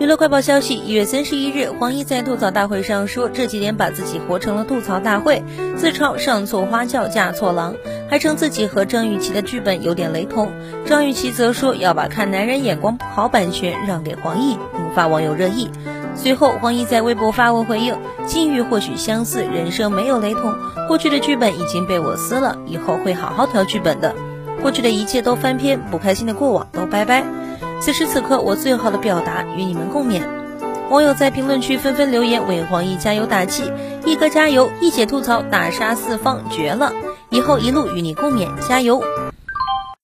娱乐快报消息：一月三十一日，黄奕在吐槽大会上说，这几年把自己活成了吐槽大会，自嘲上错花轿嫁错郎，还称自己和张雨绮的剧本有点雷同。张雨绮则说要把看男人眼光不好版权让给黄奕，引发网友热议。随后，黄奕在微博发文回应：境遇或许相似，人生没有雷同。过去的剧本已经被我撕了，以后会好好调剧本的。过去的一切都翻篇，不开心的过往都拜拜。此时此刻，我最好的表达与你们共勉。网友在评论区纷纷留言为黄奕加油打气，一哥加油，一姐吐槽打杀四方，绝了！以后一路与你共勉，加油！